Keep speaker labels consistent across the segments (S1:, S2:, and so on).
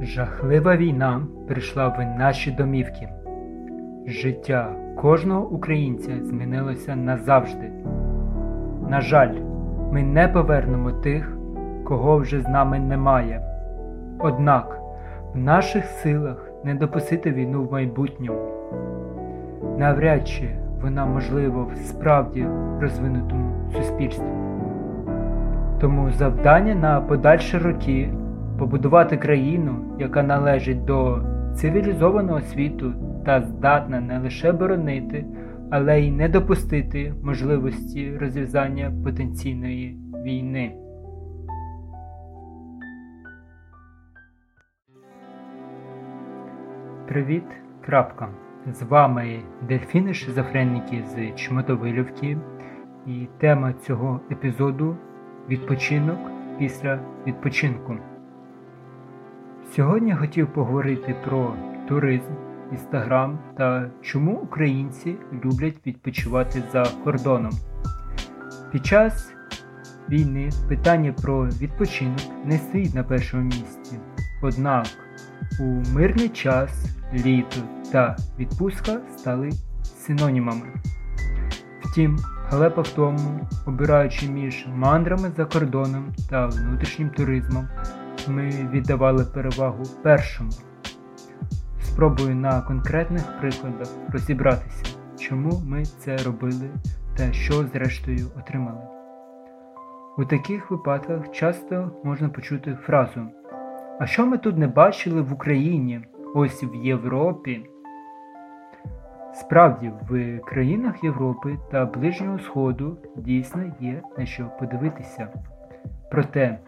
S1: Жахлива війна прийшла в наші домівки. Життя кожного українця змінилося назавжди. На жаль, ми не повернемо тих, кого вже з нами немає. Однак в наших силах не допустити війну в майбутньому. Навряд чи вона можлива в справді розвинутому суспільстві. Тому завдання на подальші роки побудувати країну, яка належить до цивілізованого світу та здатна не лише боронити, але й не допустити можливості розв'язання потенційної війни. Привіт, крапка! З вами дельфіни шизофренники з Чмотовилівки, і тема цього епізоду відпочинок після відпочинку. Сьогодні хотів поговорити про туризм, інстаграм та чому українці люблять відпочивати за кордоном. Під час війни питання про відпочинок не стоїть на першому місці. Однак у мирний час літо та відпустка стали синонімами. Втім, халепа в тому, обираючи між мандрами за кордоном та внутрішнім туризмом, ми віддавали перевагу першому. Спробую на конкретних прикладах розібратися, чому ми це робили та що зрештою отримали. У таких випадках часто можна почути фразу А що ми тут не бачили в Україні, ось в Європі? Справді, в країнах Європи та Ближнього Сходу дійсно є на що подивитися. Проте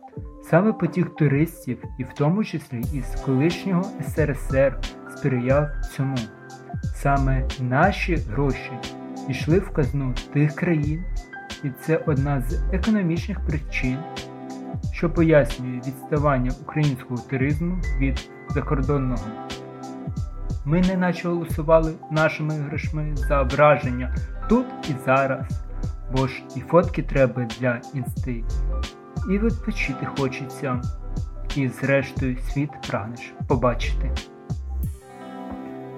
S1: Саме потік туристів, і в тому числі із колишнього СРСР, сприяв цьому. Саме наші гроші йшли в казну тих країн, і це одна з економічних причин, що пояснює відставання українського туризму від закордонного. Ми не наче голосували нашими грошми за враження тут і зараз, бо ж і фотки треба для інсти і відпочити хочеться, і зрештою світ прагнеш побачити.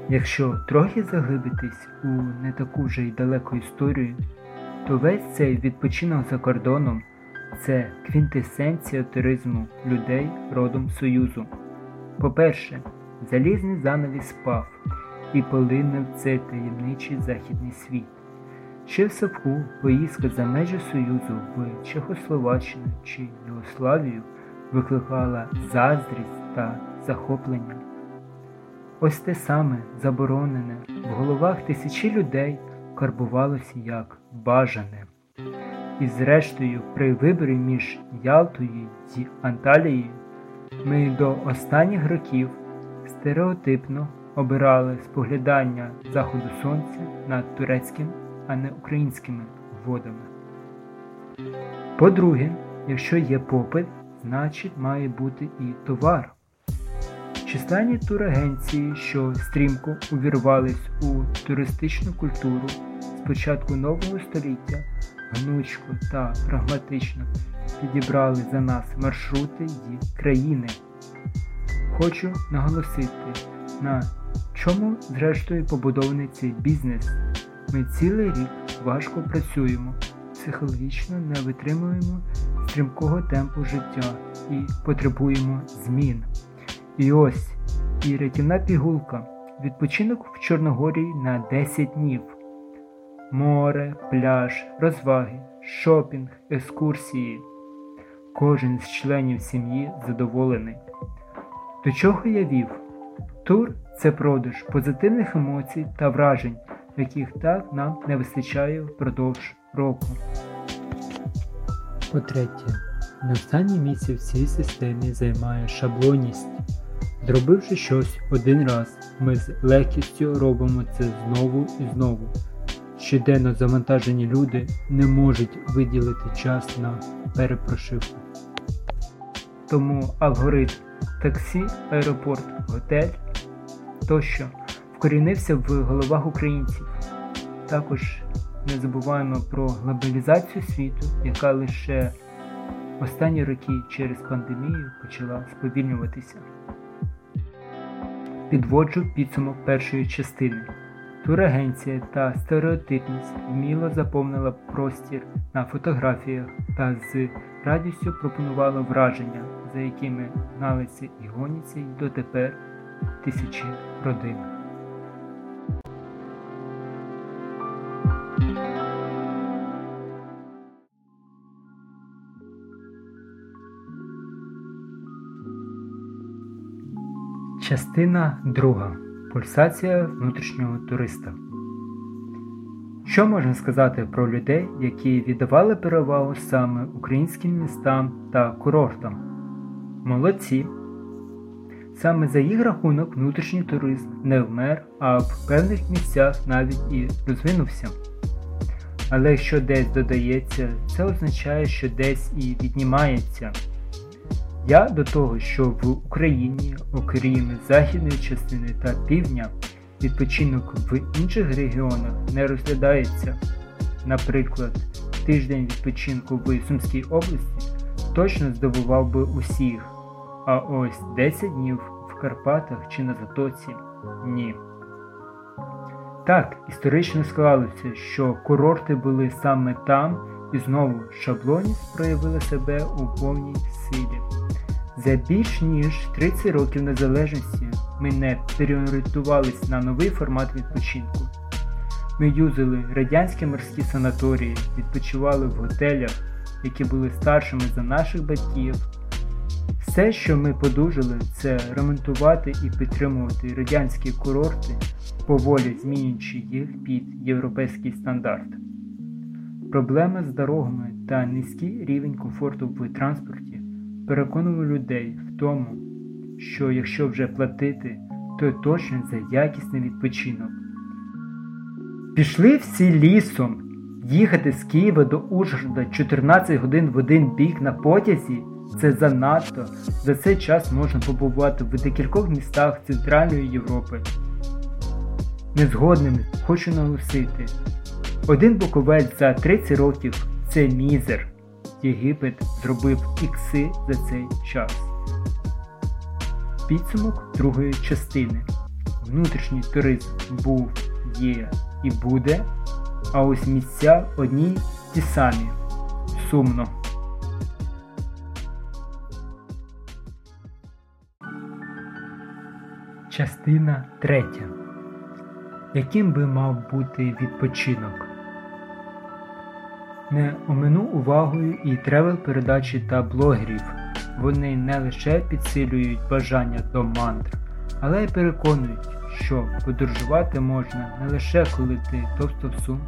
S1: Якщо трохи заглибитись у не таку вже й далеку історію, то весь цей відпочинок за кордоном це квінтесенція туризму людей родом Союзу. По-перше, залізний занавіс спав і полинив цей таємничий західний світ. Ще в Савку поїздка за межі Союзу в Чехословаччину чи Югославію викликала заздрість та захоплення. Ось те саме заборонене в головах тисячі людей карбувалося як бажане. І зрештою, при виборі між Ялтою і Анталією ми до останніх років стереотипно обирали споглядання заходу сонця над турецьким а не українськими водами. По-друге, якщо є попит, значить має бути і товар. Численні турагенції, що стрімко увірвались у туристичну культуру з початку нового століття, гнучко та прагматично підібрали за нас маршрути і країни. Хочу наголосити, на чому зрештою побудований цей бізнес. Ми цілий рік важко працюємо, психологічно не витримуємо стрімкого темпу життя і потребуємо змін. І ось і рятівна пігулка. Відпочинок в Чорногорії на 10 днів. Море, пляж, розваги, шопінг, екскурсії. Кожен з членів сім'ї задоволений. До чого я вів? Тур це продаж позитивних емоцій та вражень яких так нам не вистачає впродовж року. По-третє, не останнє місце в цій системі займає шаблонність. Зробивши щось один раз, ми з легкістю робимо це знову і знову. Щоденно завантажені люди не можуть виділити час на перепрошивку. Тому алгоритм таксі, аеропорт, готель тощо вкорінився в головах українців. Також не забуваємо про глобалізацію світу, яка лише останні роки через пандемію почала сповільнюватися. підводжу підсумок першої частини. Турагенція та стереотипність вміло заповнила простір на фотографіях та з радістю пропонувала враження, за якими гналися і гоняться й дотепер тисячі родин. Частина 2. Пульсація внутрішнього туриста. Що можна сказати про людей, які віддавали перевагу саме українським містам та курортам? Молодці. Саме за їх рахунок внутрішній туризм не вмер, а в певних місцях навіть і розвинувся. Але якщо десь додається, це означає, що десь і віднімається. Я до того, що в Україні, окрім західної частини та півдня, відпочинок в інших регіонах не розглядається. Наприклад, тиждень відпочинку в Сумській області точно здивував би усіх, а ось 10 днів в Карпатах чи на Затоці ні. Так, історично склалося, що курорти були саме там і знову шаблоність проявила себе у повній силі. За більш ніж 30 років незалежності ми не переорієнтувались на новий формат відпочинку. Ми юзали радянські морські санаторії, відпочивали в готелях, які були старшими за наших батьків. Все, що ми подужали, це ремонтувати і підтримувати радянські курорти, поволі змінюючи їх під європейський стандарт. Проблема з дорогами та низький рівень комфорту в транспорті переконували людей в тому, що якщо вже платити, то точно за якісний відпочинок. Пішли всі лісом. Їхати з Києва до Ужгорода 14 годин в один бік на потязі це занадто. За цей час можна побувати в декількох містах Центральної Європи. Незгодними хочу наголосити. Один буковець за 30 років це мізер. Єгипет зробив ікси за цей час. Підсумок другої частини. Внутрішній туризм був, є і буде, а ось місця одні ті самі. Сумно. Частина третя. Яким би мав бути відпочинок? Не омину увагою і travel передачі та блогерів. Вони не лише підсилюють бажання до мантр, але й переконують, що подорожувати можна не лише коли ти товсто в сум,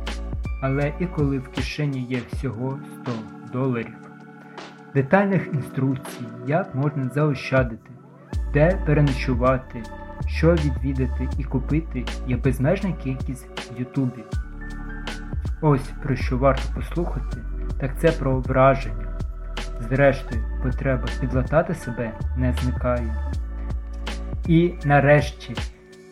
S1: але і коли в кишені є всього 100 доларів. Детальних інструкцій, як можна заощадити, де переночувати, що відвідати і купити, є безмежна кількість в Ютубі. Ось про що варто послухати, так це про враження. Зрештою, потреба підлатати себе не зникає. І нарешті,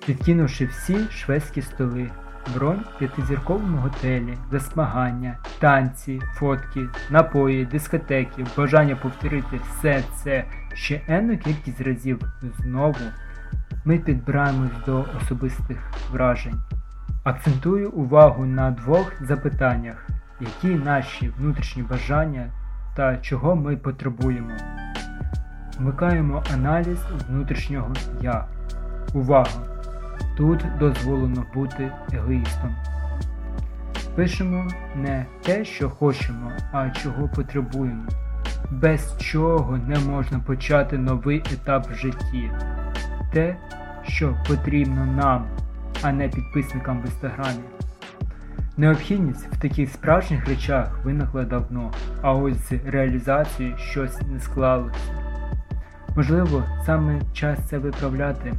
S1: підкинувши всі шведські столи, бронь в п'ятизірковому готелі, засмагання, танці, фотки, напої, дискотеки, бажання повторити все це ще енну кількість разів знову, ми підбираємось до особистих вражень. Акцентую увагу на двох запитаннях, які наші внутрішні бажання та чого ми потребуємо. Вмикаємо аналіз внутрішнього я. Увага! Тут дозволено бути егоїстом. Пишемо не те, що хочемо, а чого потребуємо. Без чого не можна почати новий етап в житті. Те, що потрібно нам а не підписникам в інстаграмі. Необхідність в таких справжніх речах виникла давно, а ось з реалізацією щось не склалося. Можливо, саме час це виправляти.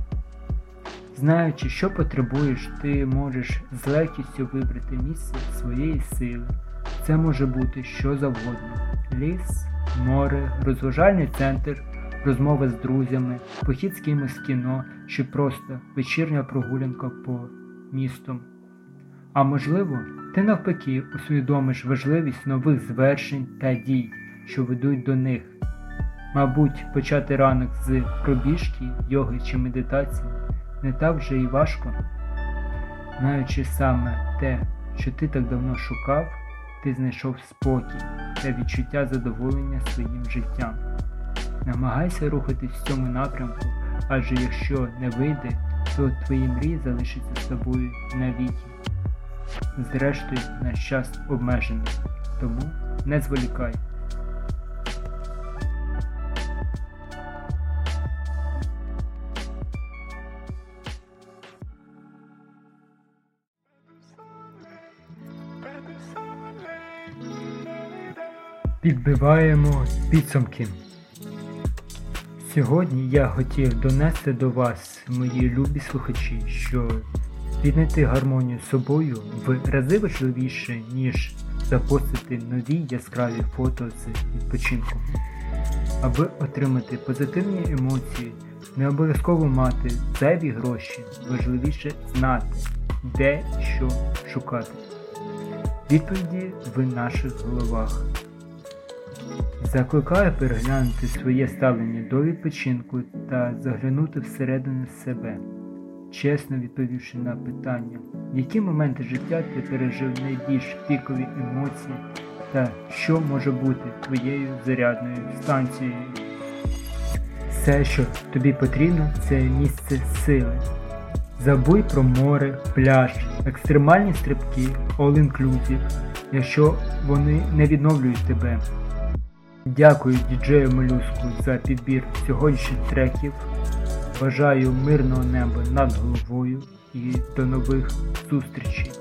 S1: Знаючи, що потребуєш, ти можеш з легкістю вибрати місце своєї сили. Це може бути що завгодно: ліс, море, розважальний центр, розмова з друзями, похід з кимось кіно чи просто вечірня прогулянка по місту. А можливо, ти навпаки усвідомиш важливість нових звершень та дій, що ведуть до них. Мабуть, почати ранок з пробіжки, йоги чи медитації не так вже і важко. Знаючи саме те, що ти так давно шукав, ти знайшов спокій та відчуття задоволення своїм життям. Намагайся рухатись в цьому напрямку, адже якщо не вийде, то твої мрії залишаться з тобою навіки. Зрештою, наш час обмежений, тому не зволікай. Підбиваємо підсумки. Сьогодні я хотів донести до вас, мої любі слухачі, що віднайти гармонію з собою в рази важливіше, ніж запостити нові яскраві фото з відпочинку. Аби отримати позитивні емоції, не обов'язково мати зайві гроші, важливіше знати, де що шукати. Відповіді в наших головах. Закликаю переглянути своє ставлення до відпочинку та заглянути всередину себе, чесно відповівши на питання, які моменти життя ти пережив найбільш пікові емоції та що може бути твоєю зарядною станцією. Все, що тобі потрібно, це місце сили. Забудь про море, пляж, екстремальні стрибки, all-inclusive, якщо вони не відновлюють тебе. Дякую діджею Молюску за підбір сьогоднішніх треків. Бажаю мирного неба над головою і до нових зустрічей.